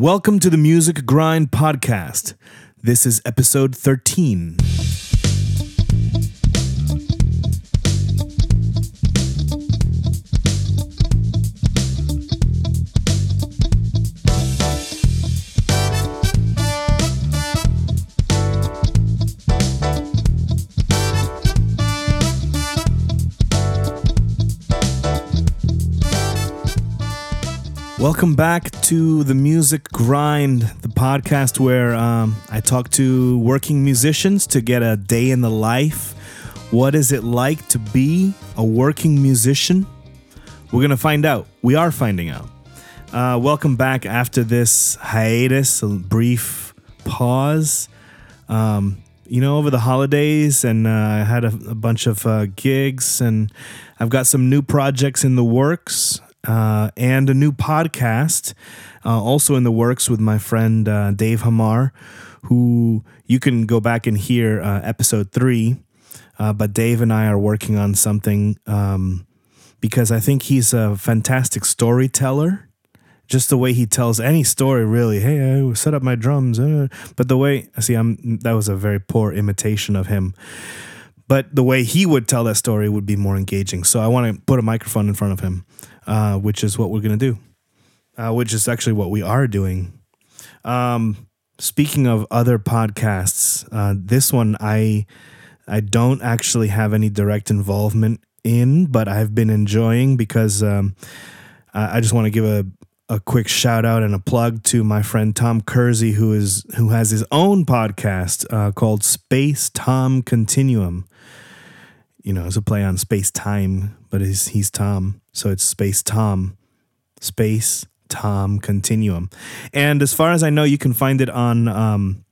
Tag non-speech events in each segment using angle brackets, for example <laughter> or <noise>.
Welcome to the Music Grind Podcast. This is episode 13. Welcome back to the Music Grind, the podcast where um, I talk to working musicians to get a day in the life. What is it like to be a working musician? We're going to find out. We are finding out. Uh, welcome back after this hiatus, a brief pause. Um, you know, over the holidays, and uh, I had a, a bunch of uh, gigs, and I've got some new projects in the works uh, and a new podcast uh, also in the works with my friend uh, Dave Hamar, who you can go back and hear uh, episode three. Uh, but Dave and I are working on something um, because I think he's a fantastic storyteller. Just the way he tells any story, really. Hey, I set up my drums, uh, but the way see, I'm that was a very poor imitation of him but the way he would tell that story would be more engaging. So I want to put a microphone in front of him uh, which is what we're going to do, uh, which is actually what we are doing. Um, speaking of other podcasts, uh, this one I I don't actually have any direct involvement in, but I've been enjoying because um, I just want to give a a quick shout out and a plug to my friend Tom Kersey, who is who has his own podcast uh, called Space Tom Continuum. You know, it's a play on space time, but he's he's Tom. So it's Space Tom, Space Tom Continuum. And as far as I know, you can find it on um,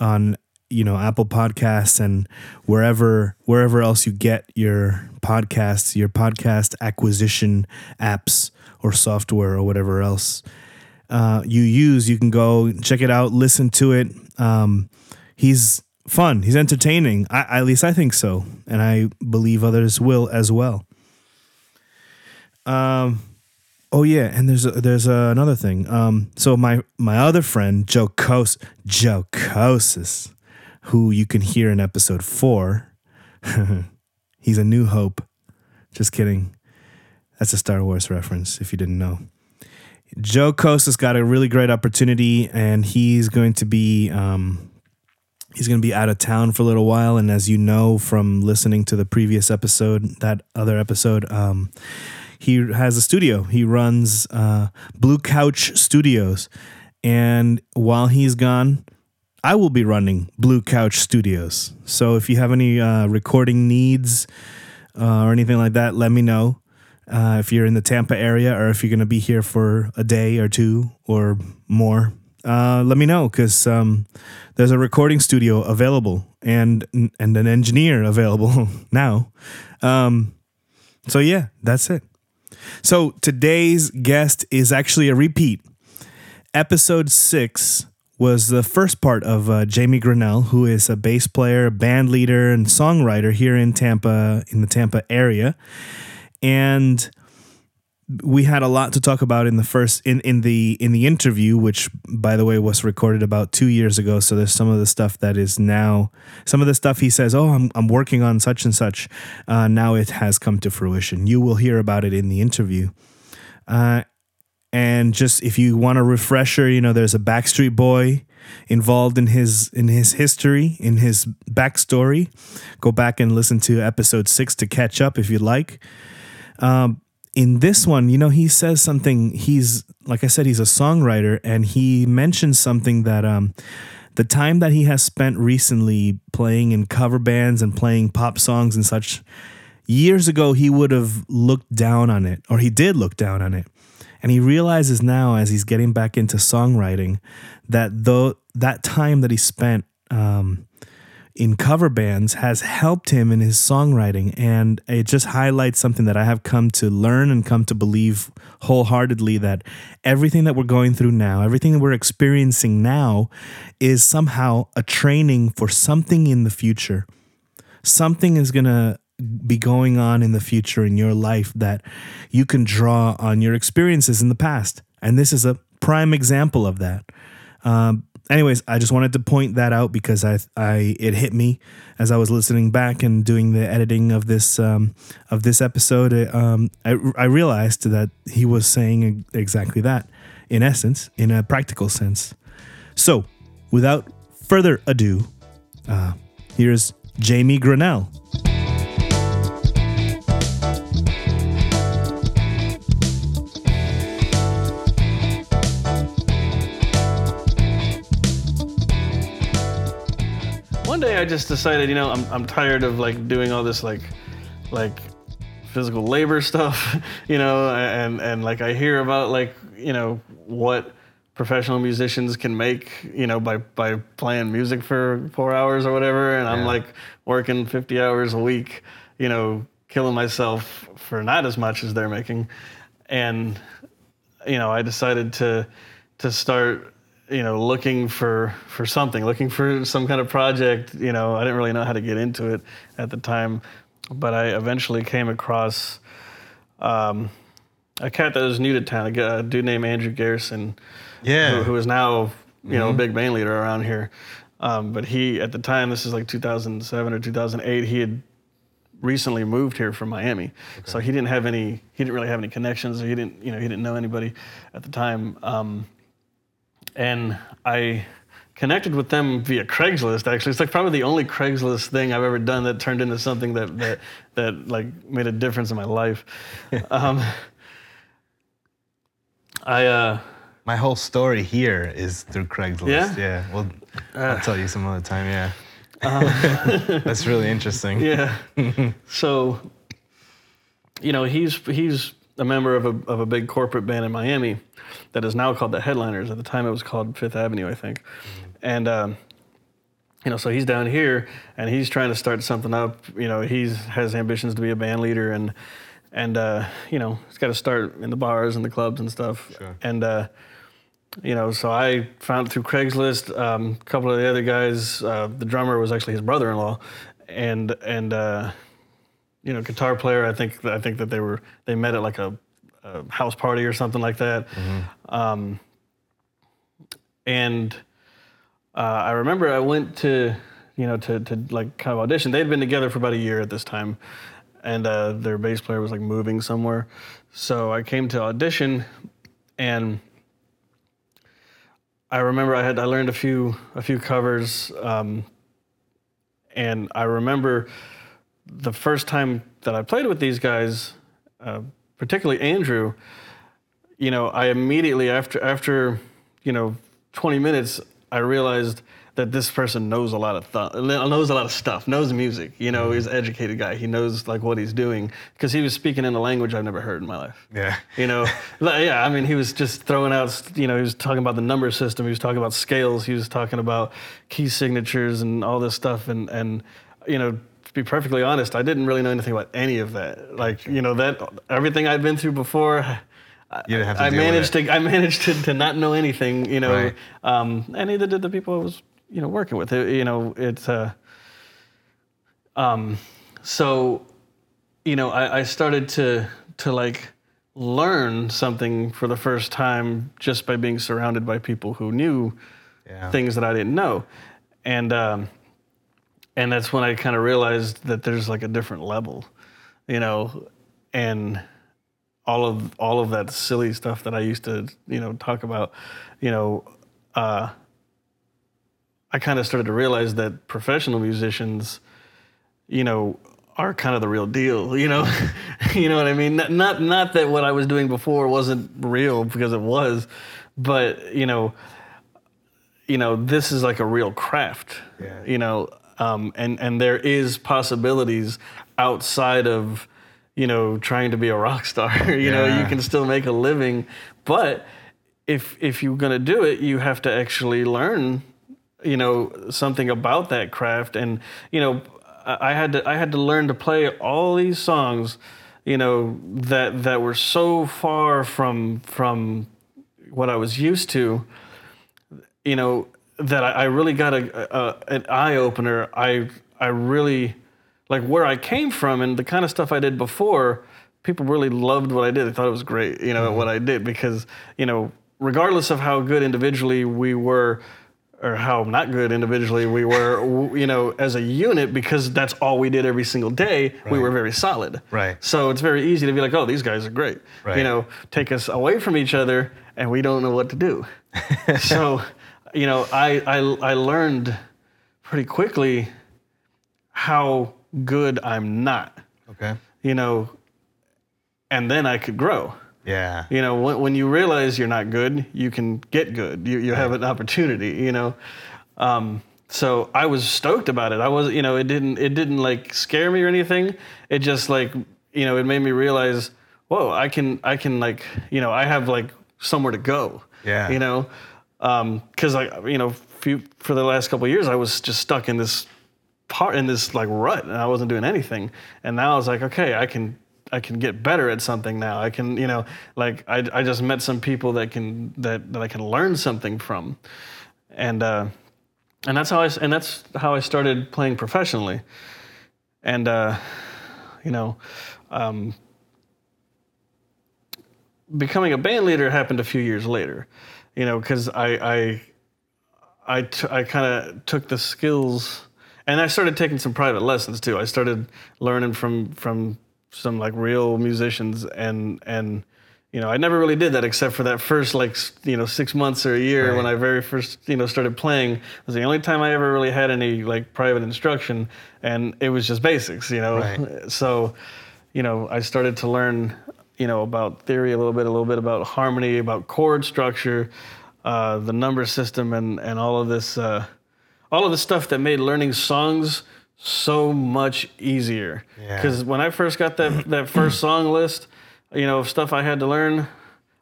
on you know Apple Podcasts and wherever wherever else you get your podcasts, your podcast acquisition apps or software or whatever else uh, you use. You can go check it out, listen to it. Um, he's fun. He's entertaining. I, at least I think so, and I believe others will as well. Um, oh yeah, and there's a, there's a, another thing. Um, so my my other friend Joe Kos Joe Kosis, who you can hear in episode four. <laughs> He's a New Hope. Just kidding. That's a Star Wars reference. If you didn't know. Joe Kosis got a really great opportunity, and he's going to be um, he's going to be out of town for a little while. And as you know from listening to the previous episode, that other episode, um, he has a studio. He runs uh, Blue Couch Studios. And while he's gone, I will be running Blue Couch Studios. So if you have any uh, recording needs uh, or anything like that, let me know. Uh, if you're in the Tampa area or if you're going to be here for a day or two or more, uh, let me know because um, there's a recording studio available and and an engineer available <laughs> now. Um, so yeah, that's it. So today's guest is actually a repeat. Episode six was the first part of uh, Jaymee Granell, who is a bass player, band leader, and songwriter here in Tampa, in the Tampa area. And we had a lot to talk about in the first in, in the in the interview which by the way was recorded about two years ago. So there's some of the stuff that is now some of the stuff he says oh i'm, I'm working on such and such. Uh, now it has come to fruition. You will hear about it in the interview. Uh, and just if you want a refresher you know there's a backstreet boy involved in his in his history in his backstory. Go back and listen to episode six to catch up if you'd like. Um, in this one, you know, he says something. He's like I said, he's a songwriter, and he mentions something that um, the time that he has spent recently playing in cover bands and playing pop songs and such. Years ago, he would have looked down on it, or he did look down on it, and he realizes now, as he's getting back into songwriting, that though that time that he spent um, in cover bands has helped him in his songwriting. And it just highlights something that I have come to learn and come to believe wholeheartedly that everything that we're going through now, everything that we're experiencing now, is somehow a training for something in the future. Something is going to be going on in the future in your life that you can draw on your experiences in the past. And this is a prime example of that. Um, anyways, I just wanted to point that out because I, I, it hit me as I was listening back and doing the editing of this, um, of this episode. It, um, I, I realized that he was saying exactly that, in essence, in a practical sense. So, without further ado, uh, here's Jaymee Granell. Day I just decided, you know, I'm, I'm tired of like doing all this like like physical labor <laughs> stuff, you know, and and like I hear about like, you know, what professional musicians can make, you know, by by playing music for 4 hours or whatever and I'm like working 50 hours a week, you know, killing myself for not as much as they're making. And you know, I decided to to start, you know, looking for for something, looking for some kind of project. You know, I didn't really know how to get into it at the time, but I eventually came across um, a cat that was new to town, a dude named Andrew Garrison, Yeah. who, who is now you know a big band leader around here. Um, but he, at the time, this is like 2007 or 2008, he had recently moved here from Miami, so he didn't have any. He didn't really have any connections. Or he didn't, you know, he didn't know anybody at the time. Um, and I connected with them via Craigslist. Actually, it's like probably the only Craigslist thing I've ever done that turned into something that that that like made a difference in my life. <laughs> um, I uh, My whole story here is through Craigslist. Yeah? Yeah. Well, I'll tell you some other time. Yeah. <laughs> That's really interesting. yeah. <laughs> so, you know, he's he's a member of a of a big corporate band in Miami that is now called the Headliners. At the time, it was called Fifth Avenue, I think. And um, you know, so he's down here and he's trying to start something up. You know, he's has ambitions to be a band leader and and uh, you know, he's got to start in the bars and the clubs and stuff. Sure. And uh, you know, so I found through Craigslist. Um, a couple of the other guys, uh, the drummer was actually his brother-in-law, and and uh, you know, guitar player. I think I think that they were they met at like a, a house party or something like that. Um, and uh, I remember I went to you know to to like kind of audition. They'd been together for about a year at this time, and uh, their bass player was like moving somewhere. So I came to audition, and I remember I had I learned a few a few covers, um, and I remember the first time that I played with these guys, uh, particularly Andrew. You know, I immediately after after you know 20 minutes, I realized that this person knows a lot of th- knows a lot of stuff, knows music. You know, he's an educated guy. He knows like what he's doing because he was speaking in a language I've never heard in my life. Yeah. You know, <laughs> yeah, I mean, he was just throwing out, you know, he was talking about the number system, he was talking about scales, he was talking about key signatures and all this stuff. And, and you know, be perfectly honest, I didn't really know anything about any of that. Like, you know, that everything I'd been through before, You didn't have to I managed to, I managed to, to not know anything, you know, Right. um, and neither did the people I was, you know, working with. It, you know, it's, uh, um, so you know, I, I started to to like learn something for the first time just by being surrounded by people who knew Yeah. things that I didn't know, and um, and that's when I kind of realized that there's like a different level, you know, and all of all of that silly stuff that I used to you know talk about, you know, uh, I kind of started to realize that professional musicians, you know, are kind of the real deal. <laughs> You know, you know what I mean. Not, not not that what I was doing before wasn't real because it was, but you know, you know, this is like a real craft. Yeah. You know, um, and and there is possibilities outside of, you know, trying to be a rock star. <laughs> you know, you can still make a living, but if if you're gonna do it, you have to actually learn, you know, something about that craft. And you know, I I had to I had to learn to play all these songs, you know, that that were so far from from what I was used to you know that I, I really got a, a an eye opener. I I really like where I came from and the kind of stuff I did before. People really loved what I did. They thought it was great, you know, mm-hmm. what I did because you know regardless of how good individually we were or how not good individually we were <laughs> you know as a unit because that's all we did every single day we were very solid Right. so it's very easy to be like oh these guys are great Right. you know take us away from each other and we don't know what to do <laughs> so you know I, I i learned pretty quickly how good i'm not Okay. you know and then i could grow Yeah. you know, when, when you realize you're not good, you can get good. You, you have an opportunity, you know. Um, so I was stoked about it. I was, you know, it didn't it didn't like scare me or anything. It just like, you know, it made me realize, whoa, I can I can like, you know, I have like somewhere to go. Yeah. You know, because like you know, few, for the last couple years, I was just stuck in this part in this like rut, and I wasn't doing anything. And now I was like, okay, I can I can get better at something now. I can, you know, like I, I just met some people that can that, that I can learn something from, and uh, and that's how I and that's how I started playing professionally, and uh, you know, um, becoming a band leader happened a few years later, you know, because I I I, t- I kind of took the skills and I started taking some private lessons too. I started learning from from some like real musicians and and you know I never really did that except for that first like you know six months or a year when I very first you know started playing It was the only time I ever really had any like private instruction and it was just basics you know Right. so you know I started to learn you know about theory a little bit a little bit about harmony about chord structure uh, the number system and and all of this uh, all of the stuff that made learning songs so much easier. Yeah. Because when I first got that that first <clears throat> song list, you know, of stuff I had to learn,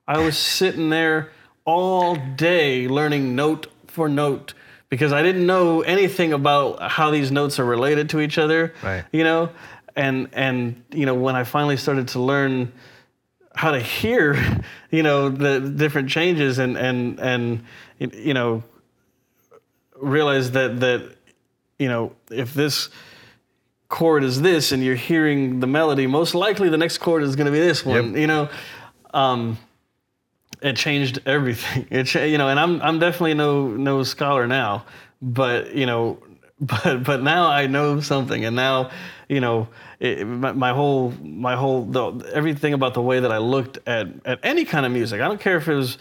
I was sitting there all day learning note for note because I didn't know anything about how these notes are related to each other. Right. You know, and and you know when I finally started to learn how to hear, <laughs> you know, the different changes and and and you know realize that that you know if this chord is this and you're hearing the melody most likely the next chord is going to be this one you know? Um it changed everything. <laughs> It cha- you know and i'm i'm definitely no no scholar now but you know <laughs> but but now i know something and now you know it, my, my whole my whole the, everything about the way that i looked at at any kind of music i don't care if it was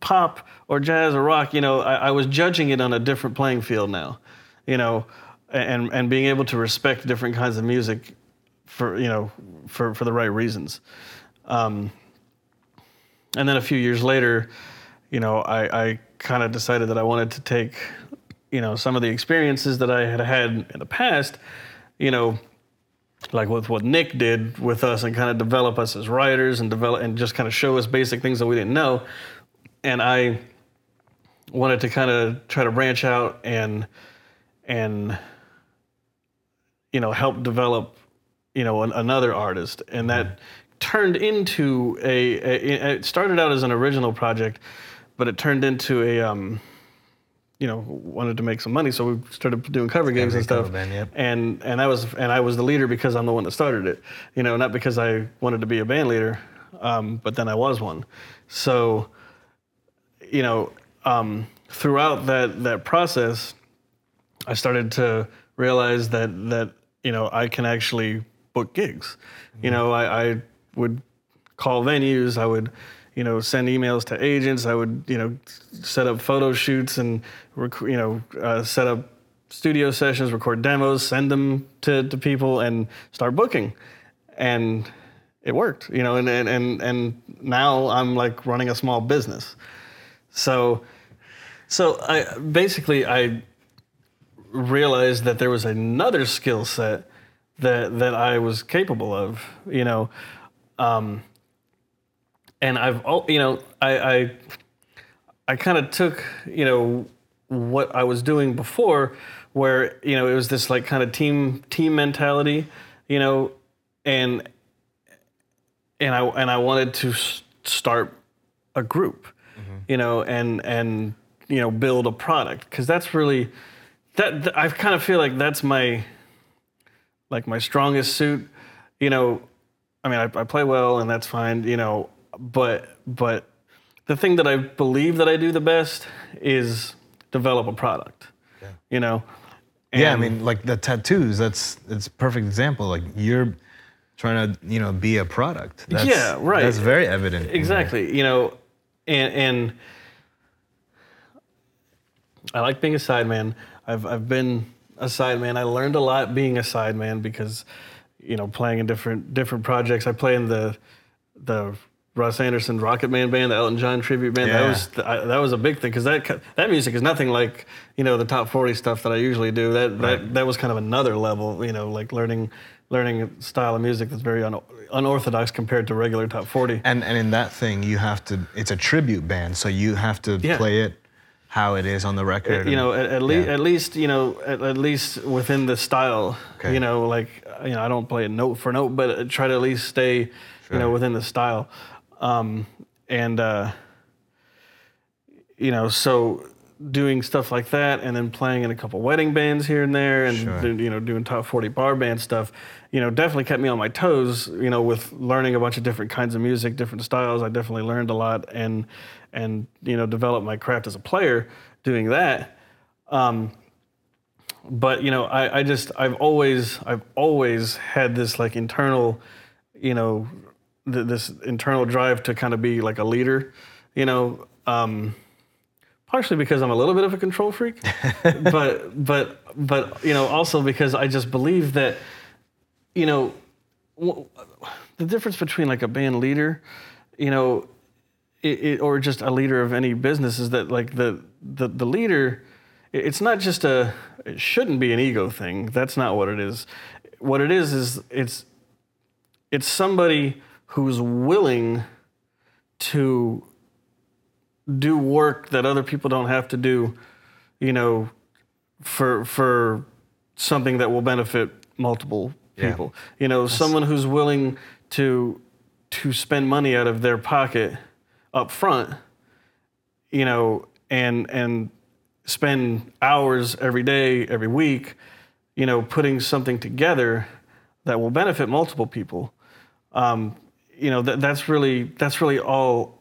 pop or jazz or rock you know i, I was judging it on a different playing field now you know and and being able to respect different kinds of music for you know for for the right reasons. Um, and then a few years later, you know, I, I kind of decided that I wanted to take, you know, some of the experiences that I had had in the past, you know, like with what Nick did with us and kind of develop us as writers and develop and just kind of show us basic things that we didn't know. And I wanted to kind of try to branch out and and you know help develop you know an, another artist and that turned into a, a it started out as an original project but it turned into a um you know wanted to make some money so we started doing cover gigs and stuff band, and and I was and I was the leader because I'm the one that started it you know not because I wanted to be a band leader um, but then I was one so you know um, throughout that that process I started to realize that that you know I can actually book gigs. You know, I, I would call venues. I would you know send emails to agents. I would you know set up photo shoots and rec- you know uh, set up studio sessions, record demos, send them to, to people, and start booking. And it worked. You know, and and and, and now I'm like running a small business. So so I basically I realized that there was another skill set that that I was capable of, you know, um, and I've you know I I, I kind of took you know what I was doing before, where you know it was this like kind of team team mentality, you know, and and I and I wanted to start a group, mm-hmm. you know, and and you know build a product because that's really that, th- I kind of feel like that's my like my strongest suit. You know, I mean, I, I play well and that's fine. You know, but but the thing that I believe that I do the best is develop a product. Yeah. You know. yeah, I mean, like the tattoos. That's a perfect example. Like you're trying to, you know, be a product. That's, Yeah, right. That's very evident. Exactly. You know, and and I like being a sideman. I've I've been a sideman. I learned a lot being a sideman because, you know, playing in different different projects. I play in the the Russ Anderson Rocket Man band, the Elton John tribute band. That Yeah. was I, that was a big thing because that that music is nothing like you know the top forty stuff that I usually do. That that that was kind of another level. You know, like learning learning a style of music that's very un, unorthodox compared to regular top forty. And and in that thing, you have to. It's a tribute band, so you have to Yeah. play it how it is on the record. you know, at, at least yeah. at least you know at, at least within the style. Okay. You know, like you know, I don't play it note for note, but try to at least stay, you know, within the style. Um, and uh, you know, so doing stuff like that, and then playing in a couple wedding bands here and there, and Sure. do- you know, doing top forty bar band stuff. You know, definitely kept me on my toes. You know, with learning a bunch of different kinds of music, different styles. I definitely learned a lot, and and you know, developed my craft as a player doing that. Um, but you know, I, I just I've always I've always had this like internal, you know, th- this internal drive to kind of be like a leader, you know. Um, partially because I'm a little bit of a control freak, <laughs> but but but you know also because I just believe that, you know, w- the difference between like a band leader, you know, it, it, or just a leader of any business is that like the the the leader, it- it's not just a it shouldn't be an ego thing. That's not what it is. What it is is it's it's somebody who's willing to do work that other people don't have to do, you know, for for something that will benefit multiple Yeah. people. You know, someone who's willing to to spend money out of their pocket up front, you know, and and spend hours every day, every week, you know, putting something together that will benefit multiple people. Um, you know, that, that's really that's really all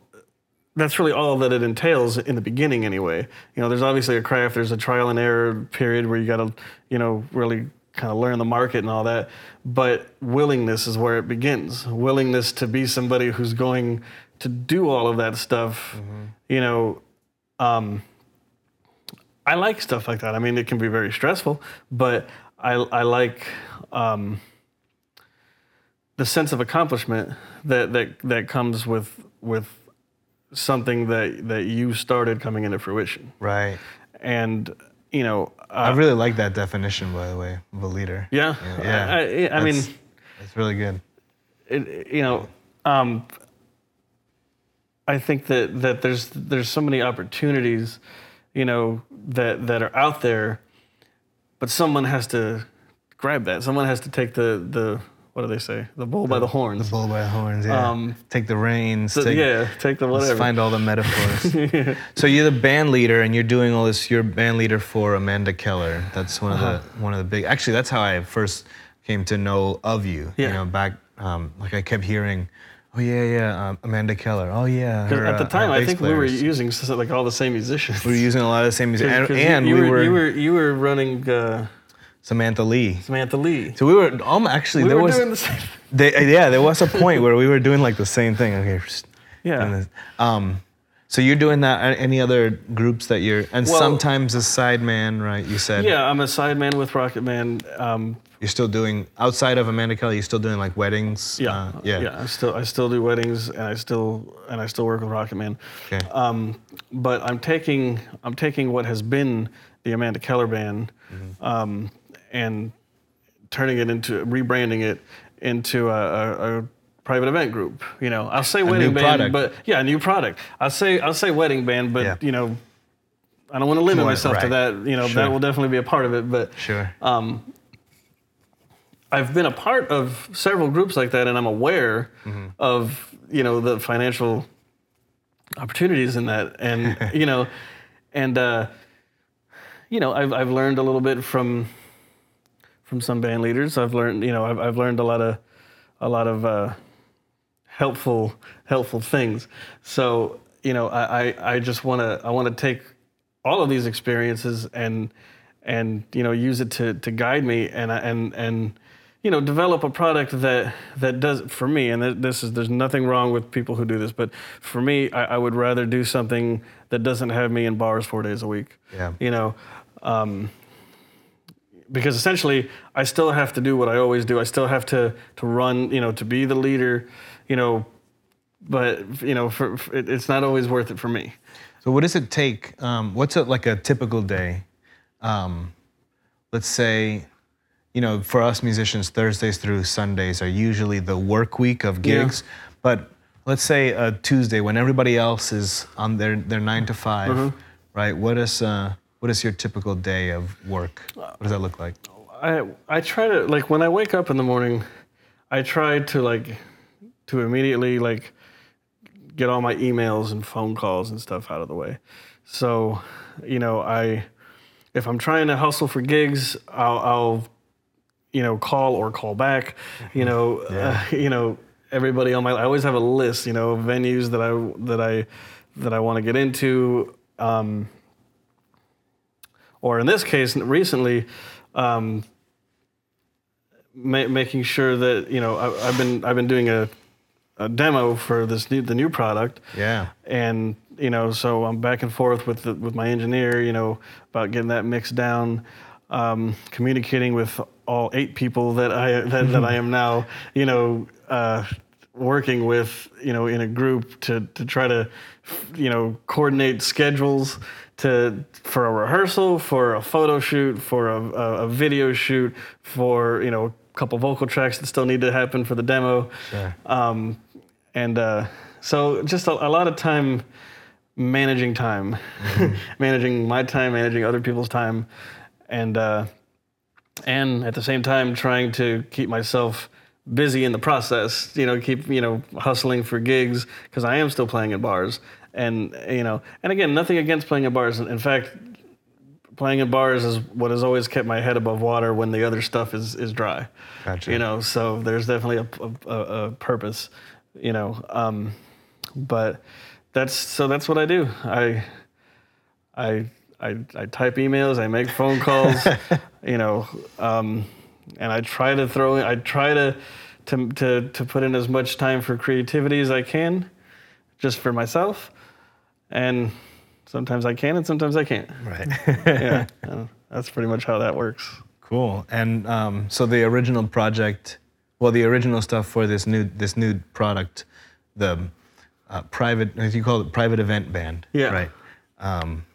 that's really all that it entails in the beginning anyway. You know, there's obviously a craft, there's a trial and error period where you got to, you know, really kind of learn the market and all that. But willingness is where it begins. Willingness to be somebody who's going to do all of that stuff. You know, um, I like stuff like that. I mean, it can be very stressful, but I, I like um, the sense of accomplishment that, that, that comes with, with something that, that you started coming into fruition. right. And, you know, I uh, really like that definition, by the way, of a leader. yeah, Yeah. I, I, I mean, it's really good. it, you know, um, I think that, that there's there's so many opportunities, you know, that that are out there, but someone has to grab that. Someone has to take the the what do they say? The bull by the horns. The bull by the horns. Yeah. Um, take the reins. So, take, yeah, take the whatever. find all the metaphors. <laughs> So you're the band leader, and you're doing all this. You're band leader for Amanda Keller. That's one of Uh-huh. the one of the big. Actually, that's how I first came to know of you. Yeah. You know, back um, like I kept hearing, oh yeah, yeah, um, Amanda Keller. Oh yeah. her, at the uh, time, her I think we were using like all the same musicians. We were using a lot of the same music, and, 'Cause you- and you, we were, were, you were you were running uh, Samantha Lee. Samantha Lee. So we were um, actually We there were was doing the same. they, yeah there was a point where we were doing like the same thing. Okay. Yeah. Um, so you're doing that. a- Any other groups that you're, and Well- sometimes a sideman, right? You said. Yeah, I'm a sideman with Rocket Man. Um, You're still doing outside of Amanda Kelly. You're still doing like weddings. Yeah, Uh, yeah. yeah. I still I still do weddings, and I still and I still work with Rocket Man. Okay. Um, but I'm taking I'm taking what has been the Amanda Keller band, Mm-hmm. And turning it into rebranding it into a, a, a private event group. You know, I'll say wedding band, product. but yeah, a new product. I'll say I'll say wedding band, but Yeah. you know. I don't want to limit Right, myself to right. that. You know, Sure. that will definitely be a part of it. But Sure. um, I've been a part of several groups like that, and I'm aware Mm-hmm. of you know the financial opportunities in that, and <laughs> you know, and uh, you know, I've I've learned a little bit from from some band leaders. I've learned you know I've I've learned a lot of a lot of uh, helpful helpful things. So you know, I, I, I just want to I want to take all of these experiences and and you know use it to to guide me and and and you know develop a product that that does for me and this is there's nothing wrong with people who do this but for me I, I would rather do something that doesn't have me in bars four days a week Yeah. you know um, because essentially I still have to do what I always do I still have to to run you know to be the leader you know but you know for, for it, it's not always worth it for me So what does it take? Um, what's a, like a typical day? Um, let's say, you know, for us musicians, Thursdays through Sundays are usually the work week of Yeah. gigs. But let's say a Tuesday when everybody else is on their, their nine to 5 Mm-hmm. right? What is uh, what is your typical day of work? What does that look like? I I try to like when I wake up in the morning, I try to like to immediately like get all my emails and phone calls and stuff out of the way. So, you know, I if I'm trying to hustle for gigs, I'll, I'll you know call or call back. You know, <laughs> uh, you know everybody on my. I always have a list. You know, of venues that I that I that I want to get into. Um, or in this case, recently, um, ma- making sure that you know I, I've been I've been doing a, a demo for this new the new product, Yeah. and you know so I'm back and forth with the, with my engineer, you know, about getting that mixed down, um, communicating with all eight people that I that, that I am now, you know. Uh, working with you know in a group to to try to you know coordinate schedules to for a rehearsal for a photo shoot for a, a, a video shoot for you know a couple vocal tracks that still need to happen for the demo. Sure. um, and uh, so just a, a lot of time managing time. <laughs> Managing my time managing other people's time and uh, and at the same time trying to keep myself busy in the process you know keep you know hustling for gigs because i am still playing in bars and you know and again nothing against playing in bars. In fact playing in bars is what has always kept my head above water when the other stuff is is dry. Gotcha. you know so there's definitely a, a, a- a purpose you know um, but that's so that's what i do. I i i, I type emails i make phone calls <laughs> you know um, and i try to throw in i try to to, to to put in as much time for creativity as i can just for myself and sometimes i can and sometimes i can't Right. <laughs> yeah <laughs> uh, that's pretty much how that works Cool. And um, so the original project, well, the original stuff for this new this new product, the uh, private, as you call it, private event band. Yeah. Right. Um,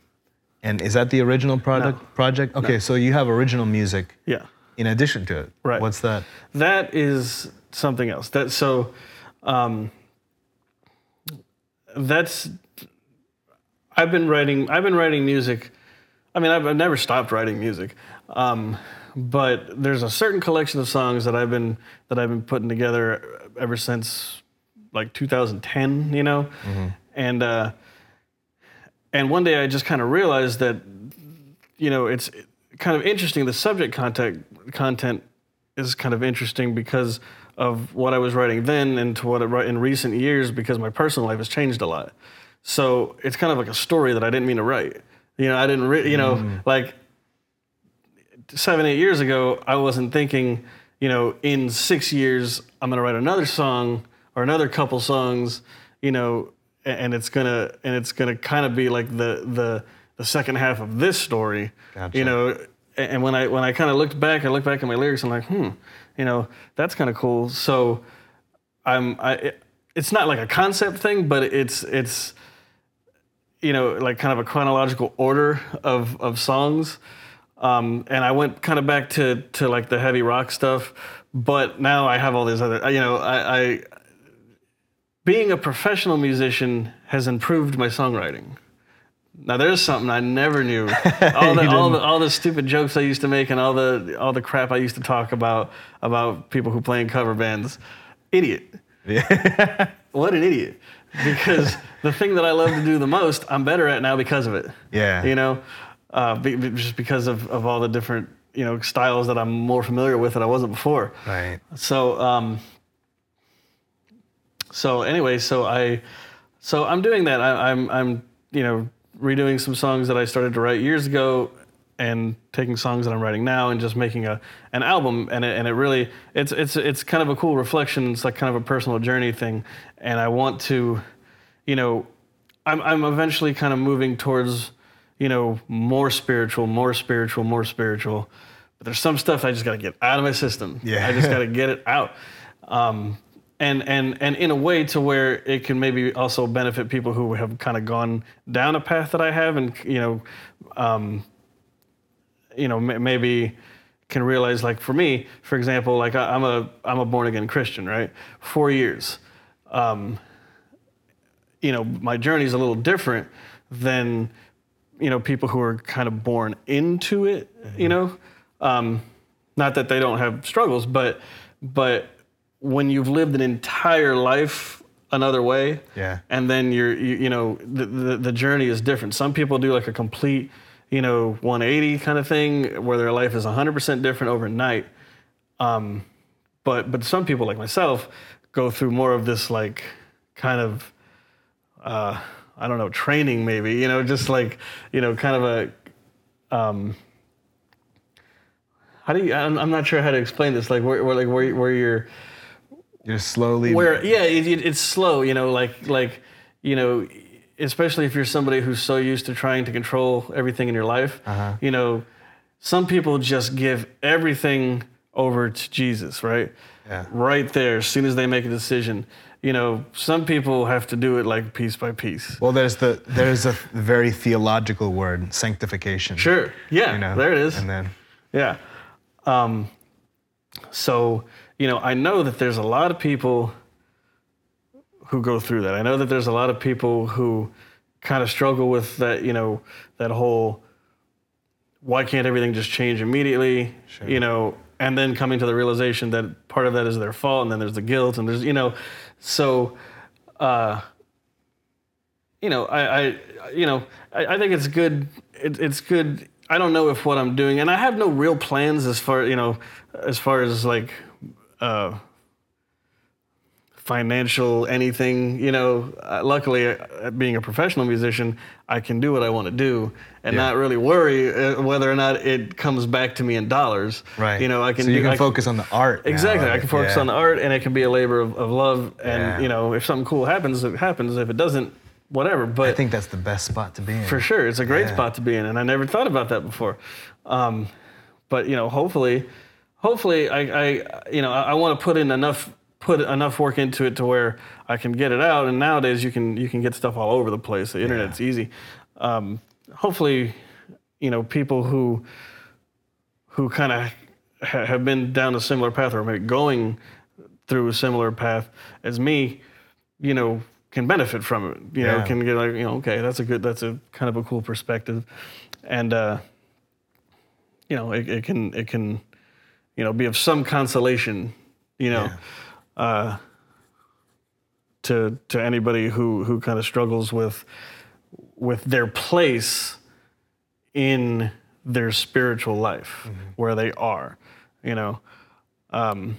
and is that the original product project? Okay, so you have original music yeah in addition to it. Right. What's that? That is something else. That so um, that's I've been writing I've been writing music. I mean, I've, I've never stopped writing music. Um, but there's a certain collection of songs that I've been that I've been putting together ever since like 2010, you know? And uh and one day I just kind of realized that you know, it's kind of interesting. The subject content content is kind of interesting because of what I was writing then and to what I write in recent years because my personal life has changed a lot. So it's kind of like a story that I didn't mean to write. You know, I didn't, re- you know, like seven, eight years ago, I wasn't thinking, you know, in six years, I'm going to write another song or another couple songs, you know, and it's gonna and it's gonna kind of be like the the the second half of this story, Gotcha. you know. And when I when I kind of looked back, I looked back at my lyrics, I'm like, hmm, you know, that's kind of cool. So I'm I. It, it's not like a concept thing, but it's it's you know like kind of a chronological order of of songs. Um, and I went kind of back to to like the heavy rock stuff, but now I have all these other. You know, I, I being a professional musician has improved my songwriting. Now there's something I never knew. <laughs> All the, all the all the stupid jokes I used to make and all the all the crap I used to talk about about people who play in cover bands. Idiot. Yeah. <laughs> What an idiot. Because the thing that I love to do the most, I'm better at now because of it. Yeah. You know, uh, be, be- just because of, of all the different, you know, styles that I'm more familiar with that I wasn't before. Right. So, um, so anyway, so I, so I'm doing that. I, I'm I'm you know redoing some songs that I started to write years ago, and taking songs that I'm writing now and just making a an album. And it, and it really it's it's it's kind of a cool reflection. It's like kind of a personal journey thing. And I want to, you know, I'm I'm eventually kind of moving towards you know more spiritual, more spiritual, more spiritual. But there's some stuff I just got to get out of my system. Yeah. I just got to get it out. Um, and and and in a way to where it can maybe also benefit people who have kind of gone down a path that I have, and you know, um, you know, m- maybe can realize like for me, for example, like I, I'm a I'm a born again Christian, right? Four years. Um, you know, my journey is a little different than you know people who are kind of born into it. You know, um, not that they don't have struggles, but but when you've lived an entire life another way, Yeah. and then you're you, you know the, the the journey is different. Some people do like a complete you know 180 kind of thing where their life is 100% different overnight. Um, but but some people like myself go through more of this like kind of uh, I don't know training maybe you know just like you know kind of a um, how do you I'm, I'm not sure how to explain this like where, where like where, where you're You're slowly. where yeah it, it- it's slow you know like like you know especially if you're somebody who's so used to trying to control everything in your life Uh-huh. you know some people just give everything over to jesus right Yeah. right there as soon as they make a decision you know some people have to do it like piece by piece Well, there's the there's a very theological word, sanctification. sure yeah You know. there it is And then Yeah. Um, so, you know, I know that there's a lot of people who go through that. I know that there's a lot of people who kind of struggle with that, you know, that whole why can't everything just change immediately? Sure. You know, and then coming to the realization that part of that is their fault and then there's the guilt and there's, you know, so uh you know, I, I you know, I, I think it's good. It, it's good. I don't know if what I'm doing, and I have no real plans as far, you know, as far as like uh, financial anything. You know, uh, luckily, uh, being a professional musician, I can do what I want to do and Yeah. not really worry uh, whether or not it comes back to me in dollars. right. You know, I can. So you do, can I focus on the art. now Exactly. I can focus Yeah. on the art, and it can be a labor of, of love. And Yeah. you know, if something cool happens, it happens. If it doesn't, whatever. But I think that's the best spot to be in. for sure, it's a great spot to be in, and I never thought about that before. Um, but you know, hopefully, hopefully, I, I you know, I, I want to put in enough put enough work into it to where I can get it out. And nowadays, you can you can get stuff all over the place. The internet's easy. Um, hopefully, you know, people who who kind of ha- have been down a similar path or maybe going through a similar path as me, you know, can benefit from it. You know, can get like, you know, okay, that's a good, that's a kind of a cool perspective, and uh, you know, it, it can it can, you know, be of some consolation, you know, uh, to to anybody who who kind of struggles with with their place in their spiritual life where they are you know? Um,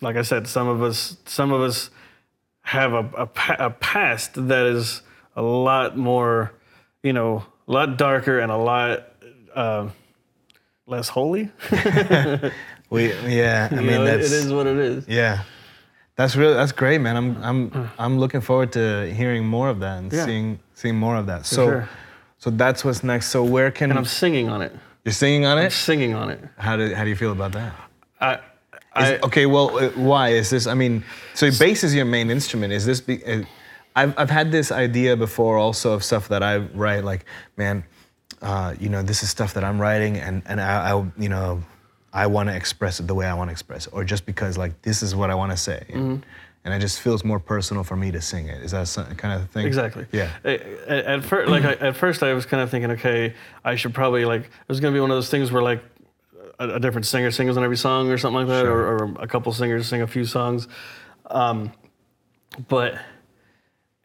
like i said some of us some of us have a, a, pa- a past that is a lot more you know a lot darker and a lot uh, less holy. <laughs> <laughs> We, yeah, I You mean know, that's it is what it is. Yeah, that's really that's great, man. I'm I'm I'm looking forward to hearing more of that and Yeah. seeing seeing more of that. So sure. so that's what's next. So where can and i'm singing on it you're singing on i'm it? singing on it How do how do you feel about that? i, Is- I okay, well, uh, why is this? I mean, so bass is your main instrument. Is this? Be, uh, I've I've had this idea before, also of stuff that I write. Like, man, uh, you know, this is stuff that I'm writing, and and I, I you know, I want to express it the way I want to express it, or just because like this is what I want to say, and, and it just feels more personal for me to sing it. Is that some kind of thing? Exactly. Yeah. At, at first, like I, at first, I was kind of thinking, okay, I should probably like it was gonna be one of those things where like a, a different singer sings on every song or something like that, or, or a couple singers sing a few songs. Um, but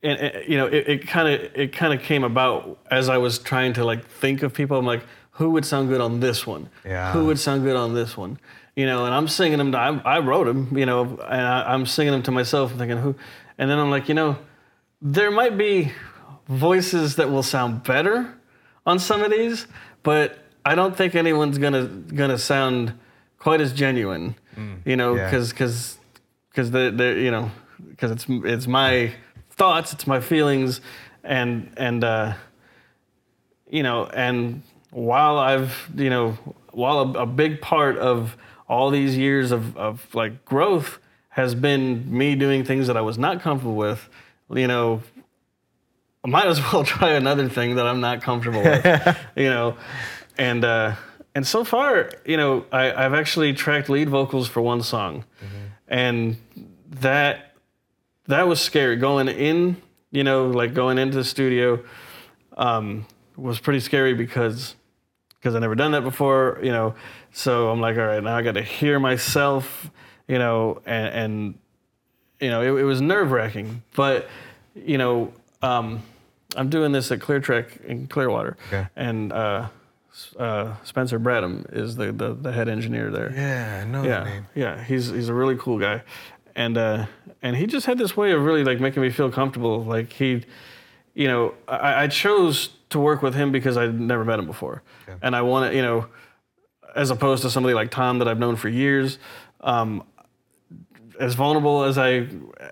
and, and, you know, it, it kind of it kind of came about as I was trying to like think of people. I'm like, who would sound good on this one? Yeah. Who would sound good on this one? You know, and I'm singing them. To, I, I wrote them. You know, and I, I'm singing them to myself, thinking who. And then I'm like, you know, there might be voices that will sound better on some of these, but I don't think anyone's gonna gonna sound quite as genuine. You know, yeah. because because because the the you know because it's it's my thoughts, it's my feelings, and and uh, you know, and while I've you know while a, a big part of all these years of of like growth has been me doing things that I was not comfortable with, you know, I might as <laughs> well try another thing that I'm not comfortable with, <laughs> you know, and uh, and so far, you know, I, I've actually tracked lead vocals for one song, and that that was scary. Going in, you know, like going into the studio, um, was pretty scary because because I never done that before, you know. So I'm like, all right, now I got to hear myself, you know, and, and you know, it, it was nerve wracking. But you know, um, I'm doing this at ClearTrek in Clearwater, Okay. and uh, uh, Spencer Bradham is the, the the head engineer there. Yeah, I know Yeah, that name. yeah, he's he's a really cool guy, and uh, and he just had this way of really like making me feel comfortable. Like he, you know, I, I chose to work with him because I'd never met him before, and I wanted, you know, as opposed to somebody like Tom that I've known for years. Um, as vulnerable as I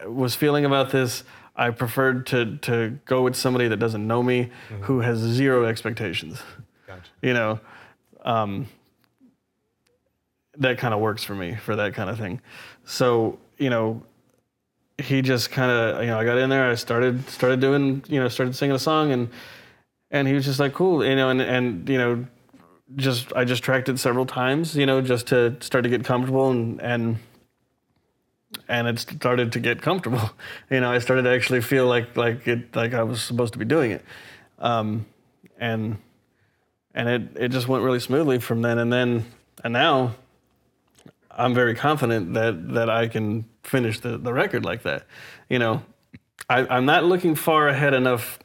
was feeling about this, I preferred to to go with somebody that doesn't know me, who has zero expectations Gotcha. you know um, that kind of works for me for that kind of thing so you know he just kind of you know i got in there i started started doing you know started singing a song and and he was just like cool you know and and you know just i just tracked it several times you know just to start to get comfortable and and and it started to get comfortable. <laughs> You know i started to actually feel like like it like i was supposed to be doing it. Um, and and it, it just went really smoothly from then and then. And now I'm very confident that that I can finish the, the record like that. You know, I, I'm not looking far ahead enough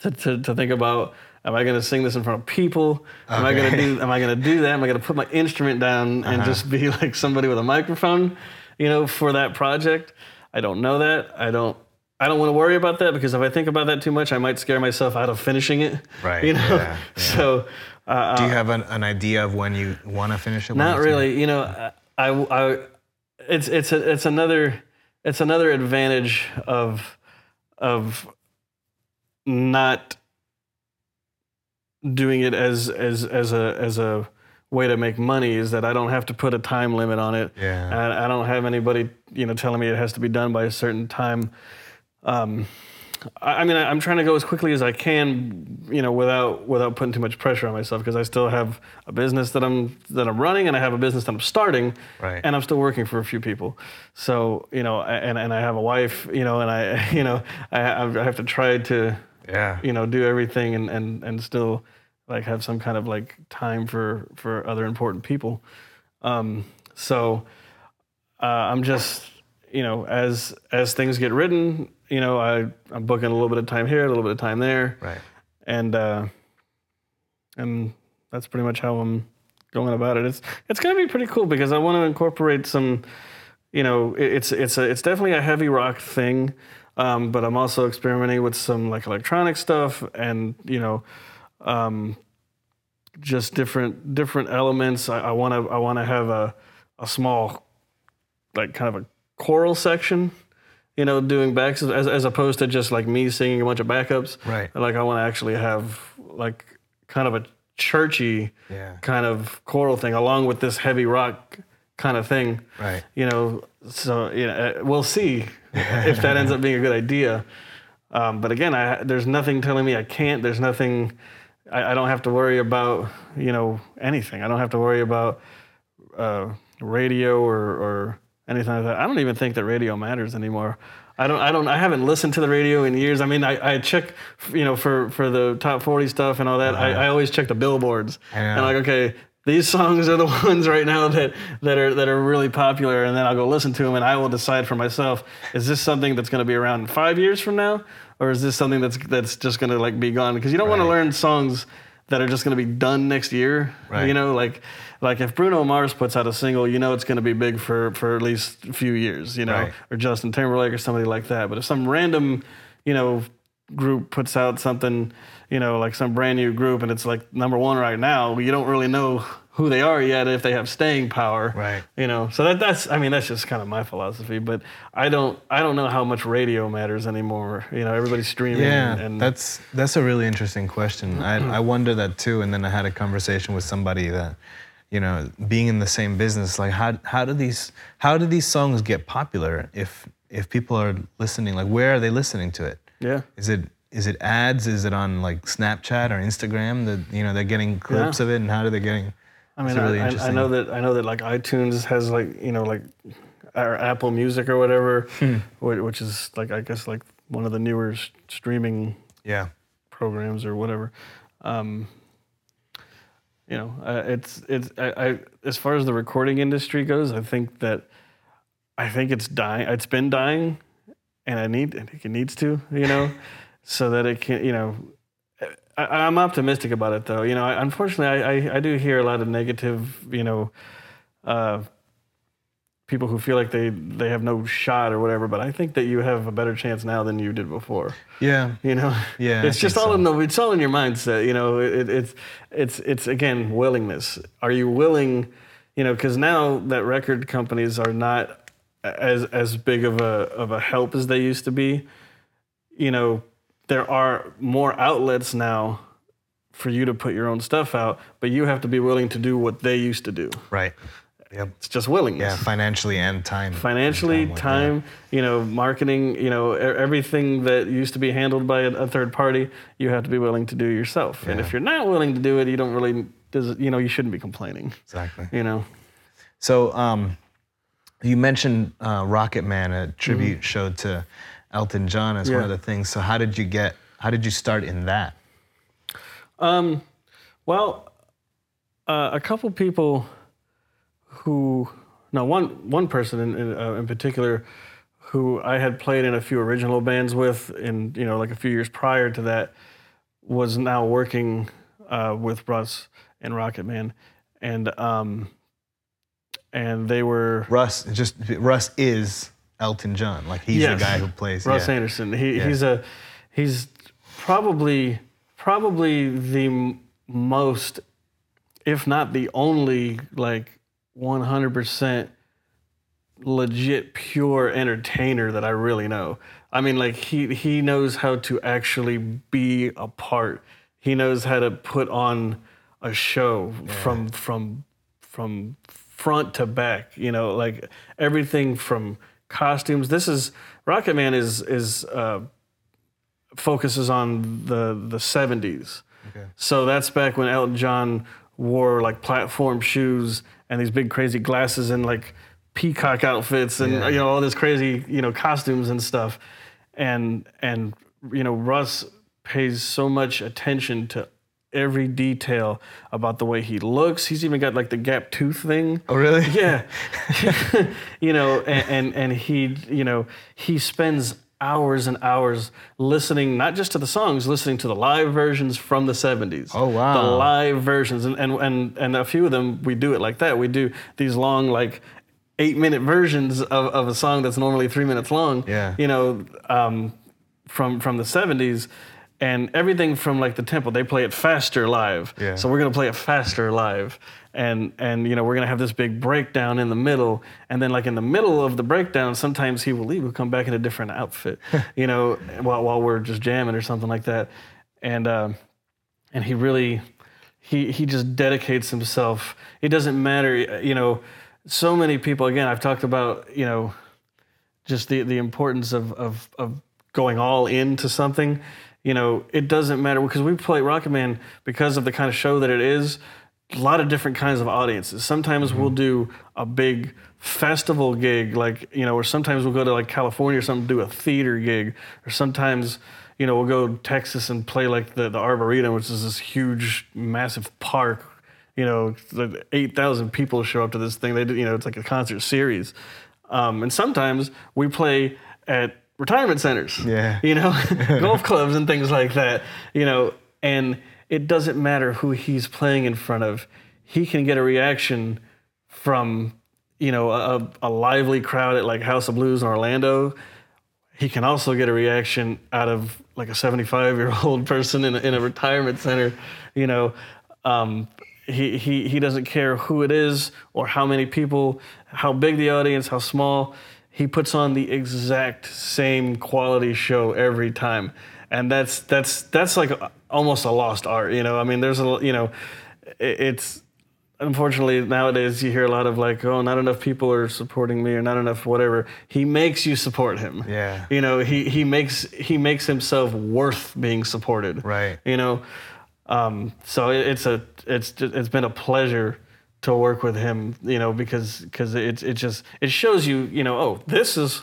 to, to, to think about am I going to sing this in front of people? Am I going to do am I going to do that? Am I going to put my instrument down and just be <laughs> like somebody with a microphone, you know, for that project? I don't know that. I don't I don't want to worry about that because if I think about that too much, I might scare myself out of finishing it. Right, <laughs> You know. yeah, yeah. So uh, Do you have an, an idea of when you want to finish it? not really. You know, I, I, it's it's a, it's another it's another advantage of of not doing it as as as a as a way to make money is that I don't have to put a time limit on it. Yeah. I, I don't have anybody you know telling me it has to be done by a certain time. Um, I I mean, I- I'm trying to go as quickly as I can, you know, without without putting too much pressure on myself because I still have a business that I'm that I'm running and I have a business that I'm starting, Right. and I'm still working for a few people. So you know, and and I have a wife, you know, and I <laughs> you know I I have to try to Yeah. you know do everything and and and still like have some kind of like time for for other important people. Um, so uh, I'm just you know as as things get written, you know I I'm booking a little bit of time here, a little bit of time there, Right. and uh, and that's pretty much how I'm going about it. It's it's gonna be pretty cool because I want to incorporate some, you know, it- it's it's a it's definitely a heavy rock thing, um, but I'm also experimenting with some like electronic stuff and you know, um, just different different elements. I want to I want to have a a small, like kind of a choral section. You know, doing backs as, as opposed to just like me singing a bunch of backups. Right. Like I want to actually have like kind of a churchy Yeah. kind of choral thing along with this heavy rock kind of thing. Right. You know, so you know, uh, we'll see if that ends up being a good idea. Um, but again, I, there's nothing telling me I can't. There's nothing. I, I don't have to worry about you know anything. I don't have to worry about uh, radio or, or anything like that. I don't even think that radio matters anymore. I don't. I don't. I haven't listened to the radio in years. I mean, I, I check, you know, for for the top forty stuff and all that. I, I always check the billboards. And like, okay, these songs are the <laughs> ones right now that that are that are really popular, and then I'll go listen to them, and I will decide for myself: is this something that's going to be around five years from now, or is this something that's that's just going to like be gone? Because you don't want to learn songs that are just going to be done next year. Right. You know, like like if Bruno Mars puts out a single, you know it's going to be big for for at least a few years. You know, Right. or Justin Timberlake or somebody like that. But if some random you know, group puts out something, you know, like some brand new group and it's like number one right now, you don't really know who they are yet if they have staying power. Right. You know, so that, that's I mean that's just kind of my philosophy. But I don't I don't know how much radio matters anymore. You know, everybody's streaming. Yeah, and that's that's a really interesting question. I, I wonder that too. And then I had a conversation with somebody that, you know, being in the same business, like how how do these how do these songs get popular if if people are listening? Like where are they listening to it? Yeah. Is it is it ads? Is it on like Snapchat or Instagram that you know they're getting clips Yeah. of it? And how are they getting? I mean, really I, I, know that I know that like iTunes has like you know like or Apple Music or whatever, Hmm. which is like I guess like one of the newer streaming Yeah. programs or whatever. Um, you know, uh, it's it's I, I as far as the recording industry goes, I think that I think it's dying. It's been dying, and I need I think it needs to, you know, <laughs> so that it can, you know. I, I'm optimistic about it, though. You know, I, unfortunately, I, I I do hear a lot of negative, you know, uh, people who feel like they they have no shot or whatever. But I think that you have a better chance now than you did before. Yeah. You know, Yeah, I it's just all so. in the it's all in your mindset. You know, it, it's it's it's again willingness. Are you willing? You know, because now that record companies are not as as big of a of a help as they used to be. You know, there are more outlets now for you to put your own stuff out, but you have to be willing to do what they used to do. Right. Yep. It's just willingness Yeah. Financially and time. financially, like that. time, you know, marketing, you know, everything that used to be handled by a, a third party, you have to be willing to do yourself. And if you're not willing to do it, you don't really, does you know, you shouldn't be complaining. Exactly. You know, So um, you mentioned uh, Rocket Man, a tribute Mm-hmm. show to Elton John as one of the things. So how did you get? How did you start in that? um, well, uh, a couple people who, no, one one person in in, uh, in particular, who I had played in a few original bands with, in you know, like a few years prior to that, was now working uh, with Russ and Rocket Man, and um, and they were Russ, just Russ is Elton John. Like he's Yes. the guy who plays. Russ yeah. Anderson. He, Yeah. He's a he's probably probably the most, if not the only, like 100% legit pure entertainer that I really know. I mean, like he he knows how to actually be a part. He knows how to put on a show from from from front to back. You know, like everything from costumes. This is Rocket Man is is uh, focuses on the the 70s. Okay. So that's back when Elton John wore like platform shoes and these big crazy glasses and like peacock outfits and Yeah. you know all this crazy you know costumes and stuff. And and you know Russ pays so much attention to every detail about the way he looks. He's even got like the gap tooth thing. Oh really? Yeah. <laughs> <laughs> you know, and, and and he, you know, he spends hours and hours listening not just to the songs, listening to the live versions from the 70s. Oh, wow. The live versions and and and, and a few of them we do it like that. We do these long like 8-minute versions of, of a song that's normally 3 minutes long. Yeah. You know, um, from from the 70s and everything from like the tempo they play it faster live. Yeah. so we're going to play it faster live. And and you know we're going to have this big breakdown in the middle. And then like in the middle of the breakdown sometimes he will leave he'll come back in a different outfit <laughs> you know while, while we're just jamming or something like that. And um, and he really he he just dedicates himself. It doesn't matter you know so many people again i've talked about you know just the the importance of of of going all into something. You know, it doesn't matter because we play Rocket Man because of the kind of show that it is. A lot of different kinds of audiences. Sometimes we'll do a big festival gig, like you know, or sometimes we'll go to like California or something, do a theater gig, or sometimes you know we'll go to Texas and play like the the Arboretum, which is this huge, massive park. You know, like eight thousand people show up to this thing. They do, you know, it's like a concert series. Um, and sometimes we play at retirement centers, Yeah. you know, <laughs> golf clubs and things like that, you know, and it doesn't matter who he's playing in front of. He can get a reaction from, you know, a, a lively crowd at like House of Blues in Orlando. he can also get a reaction out of like a 75 year old <laughs> person in a, in a retirement center. You know, um, he, he, he doesn't care who it is or how many people, how big the audience, how small. He puts on the exact same quality show every time. And that's that's that's like almost a lost art, you know. I mean, there's a you know, it's unfortunately nowadays you hear a lot of like oh not enough people are supporting me or not enough whatever he makes you support him Yeah. you know he he makes he makes himself worth being supported Right. you know um, so it, it's a it's it's been a pleasure to work with him you know because because it it just it shows you you know oh this is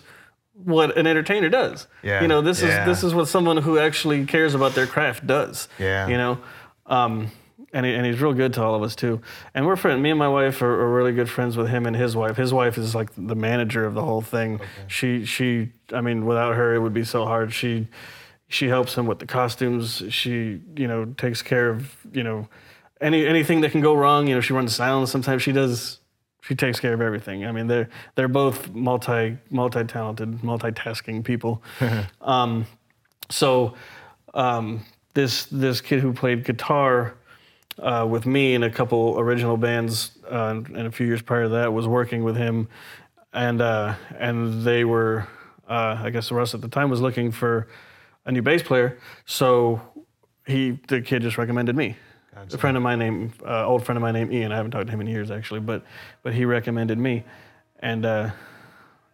what an entertainer does. Yeah. you know this Yeah. is this is what someone who actually cares about their craft does Yeah. you know? Um, and, he, and he's real good to all of us too. And we're friends me and my wife are, are really good friends with him and his wife. His wife is like the manager of the whole thing. She she i mean without her it would be so hard. She she helps him with the costumes. She you know takes care of you know any anything that can go wrong you know she runs sound sometimes she does she takes care of everything. I mean they're they're both multi multi talented multitasking people. <laughs> Um, so um, this this kid who played guitar uh, with me in a couple original bands uh, and a few years prior to that was working with him. And uh, and they were uh, I guess Russ at the time was looking for a new bass player. So he the kid just recommended me a friend of mine named uh, old friend of mine named Ian I haven't talked to him in years actually but but he recommended me and uh,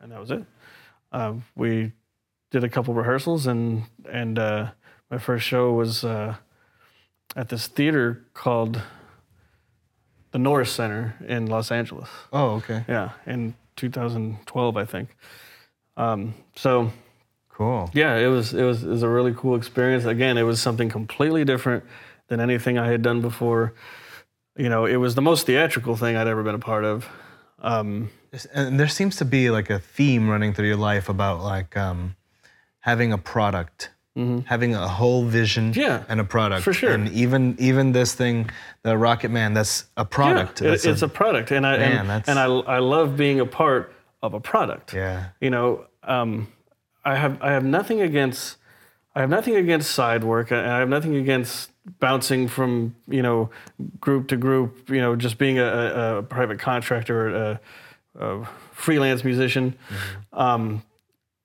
and that was it uh, we did a couple rehearsals and and uh, my first show was uh, at this theater called the Norris Center in Los Angeles. Oh, okay. Yeah, in 2012, I think. Um, so Cool. yeah, it was it was it was a really cool experience. Again, it was something completely different than anything I had done before. You know, it was the most theatrical thing I'd ever been a part of. Um, And there seems to be like a theme running through your life about like um, having a product, having a whole vision Mm-hmm. Yeah, and a product. for sure. And even even this thing, the Rocket Man, that's a product. Yeah, it- it's a, product, and I Man, and, and I I love being a part of a product. yeah. You know, um, I have I have nothing against I have nothing against side work. I have nothing against bouncing from you know group to group. You know, just being a, a, private contractor or a, a freelance musician. Um,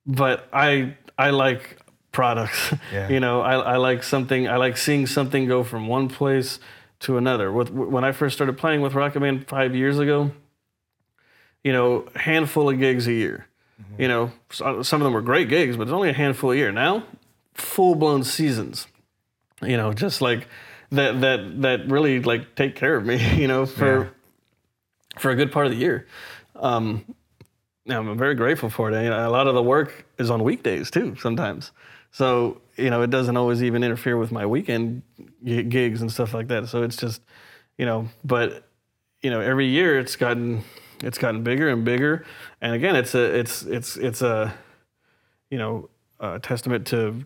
but I I like products. <laughs> Yeah. you know, I, I like something. I like seeing something go from one place to another. With when I first started playing with Rocket Man five years ago, you know, handful of gigs a year. You know, some of them were great gigs, but it's only a handful a year. Now, full blown seasons. You know, just like that that that really like take care of me. <laughs> You know, for for a good part of the year. Um, now, I'm very grateful for it. You know, a lot of the work is on weekdays too. Sometimes, so you know, it doesn't always even interfere with my weekend gi- gigs and stuff like that. So it's just, you know, but you know, every year it's gotten it's gotten bigger and bigger. And again, it's a it's it's it's a you know a testament to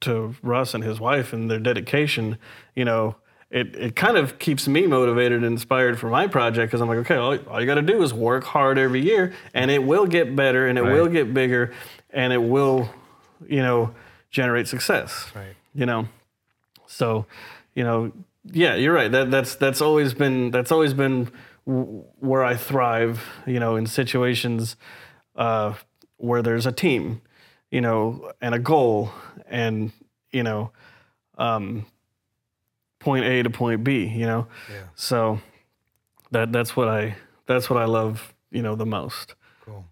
to Russ and his wife and their dedication. You know, it it kind of keeps me motivated and inspired for my project because I'm like, okay, all, all you got to do is work hard every year, and it will get better, and it will get bigger, and it will, you know, generate success. Right. You know, so, you know, yeah, you're right. That that's that's always been that's always been w- where I thrive. You know, in situations uh, where there's a team, you know, and a goal, and you know, um, point A to point B. You know, Yeah. so that that's what I that's what I love. You know, the most. Cool.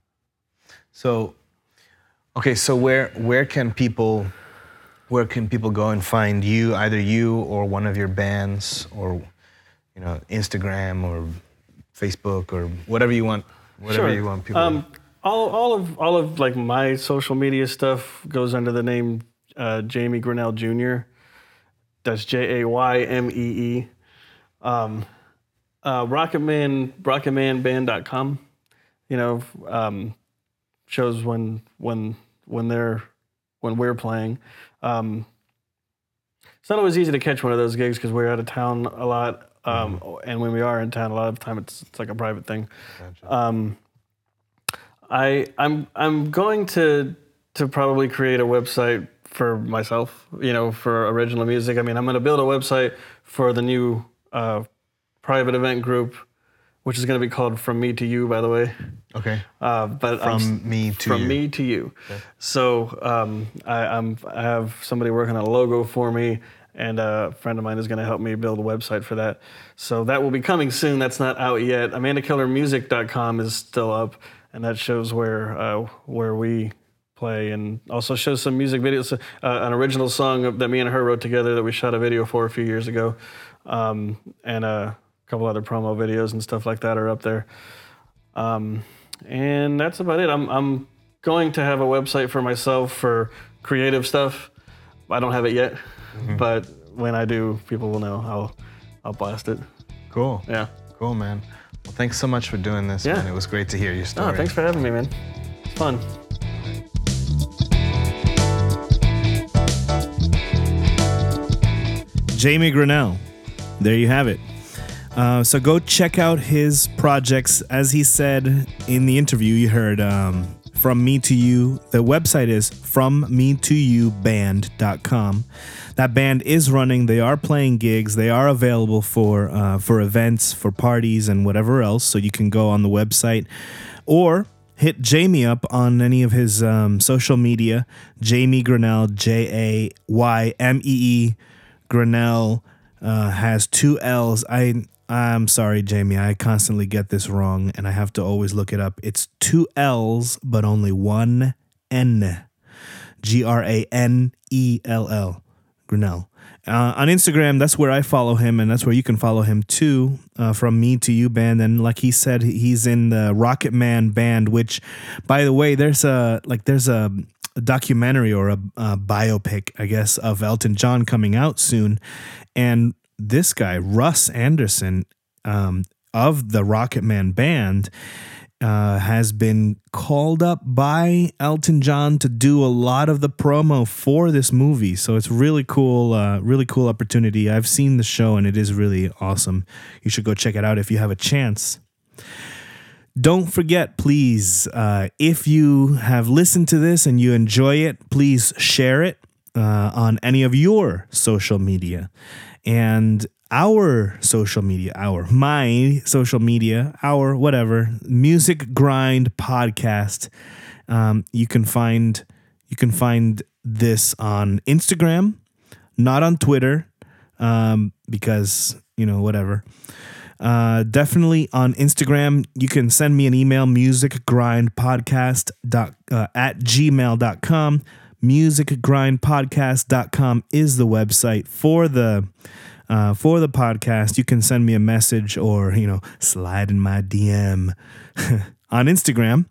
So, okay, so where where can people where can people go and find you, either you or one of your bands, or you know, Instagram or Facebook or whatever you want, whatever you want people. Um, all, all of all of like my social media stuff goes under the name uh, Jaymee Granell Jr. That's J A Y M E E. Um, uh, Rocketman RocketmanBand.com. You know, um, shows when when when they're when we're playing. Um, it's not always easy to catch one of those gigs because we're out of town a lot, um, and when we are in town, a lot of the time it's, it's like a private thing. Gotcha. Um, I I'm I'm going to to probably create a website for myself, you know, for original music. I mean, I'm going to build a website for the new uh, private event group, which is going to be called From Me to You, by the way. Okay. Uh, but I'm From me to from you. me to you. Okay. So um, I, I'm I have somebody working on a logo for me, and a friend of mine is going to help me build a website for that. So that will be coming soon. That's not out yet. AmandaKellerMusic.com is still up, and that shows where uh, where we play, and also shows some music videos. Uh, an original song that me and her wrote together that we shot a video for a few years ago, um, and a couple other promo videos and stuff like that are up there. Um, and that's about it. I'm I'm going to have a website for myself for creative stuff. I don't have it yet, but when I do, people will know. I'll I'll blast it. Cool. Yeah. Cool, man. Well, thanks so much for doing this, Yeah. man. It was great to hear your story. Oh, thanks for having me, man. It's fun. Jaymee Granell. There you have it. Uh, so go check out his projects. As he said in the interview, you heard um, From Me to You. The website is FromMeToYouBand.com. That band is running. They are playing gigs. They are available for uh, for events, for parties, and whatever else. So you can go on the website or hit Jaymee up on any of his um, social media. Jaymee Granell, J A Y M E E. Granell uh, has two L's. I I'm sorry, Jaymee. I constantly get this wrong, and I have to always look it up. It's two L's, but only one N. G R A N E L L. Granell. Uh, on Instagram, that's where I follow him, and that's where you can follow him too. Uh, from me to you band, and like he said, he's in the Rocket Man band. Which, by the way, there's a like there's a, a documentary or a, a biopic, I guess, of Elton John coming out soon, and this guy Russ Anderson um, of the Rocket Man band uh, has been called up by Elton John to do a lot of the promo for this movie. So it's really cool, uh, really cool opportunity. I've seen the show and it is really awesome. You should go check it out if you have a chance. Don't forget, please, uh, if you have listened to this and you enjoy it, please share it uh, on any of your social media. And our social media, our, my social media, our, whatever, Music Grind Podcast. Um, you can find you can find this on Instagram, not on Twitter, um, because you know whatever. Uh, definitely on Instagram. You can send me an email, musicgrindpodcast dot, uh, at gmail.com. Musicgrindpodcast.com is the website for the uh, for the podcast. You can send me a message or, you know, slide in my DM <laughs> on Instagram.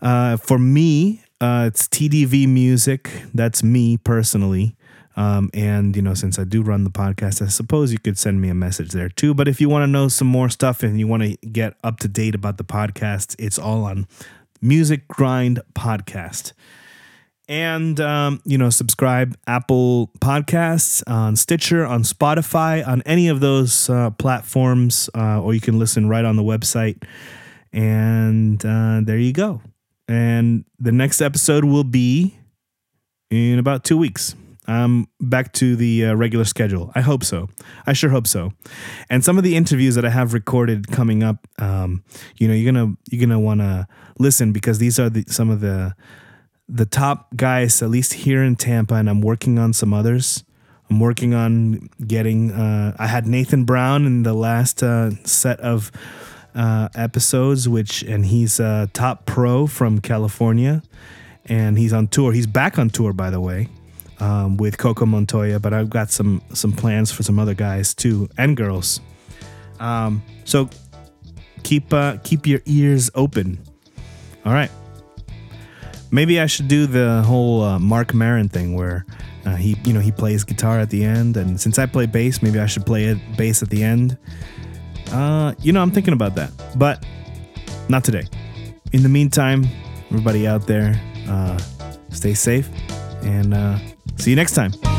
Uh, for me, uh, it's TDV Music. That's me personally. Um, and, you know, since I do run the podcast, I suppose you could send me a message there too. But if you want to know some more stuff and you want to get up to date about the podcast, it's all on Music Grind Podcast. And, um, you know, subscribe Apple Podcasts on Stitcher, on Spotify, on any of those uh, platforms, uh, or you can listen right on the website. And uh, there you go. And the next episode will be in about two weeks. I'm back to the uh, regular schedule. I hope so. I sure hope so. And some of the interviews that I have recorded coming up, um, you know, you're gonna you're gonna want to listen because these are the, some of the the top guys, at least here in Tampa, and I'm working on some others. I'm working on getting. Uh, I had Nathan Brown in the last uh, set of uh, episodes, which and he's a top pro from California, and he's on tour. He's back on tour, by the way, um, with Coco Montoya. But I've got some some plans for some other guys too and girls. Um, so keep uh, keep your ears open. All right. Maybe I should do the whole uh, Marc Maron thing where uh, he, you know, he plays guitar at the end, and since I play bass, maybe I should play it bass at the end. Uh, you know, I'm thinking about that, but not today. In the meantime, everybody out there, uh, stay safe, and uh, see you next time.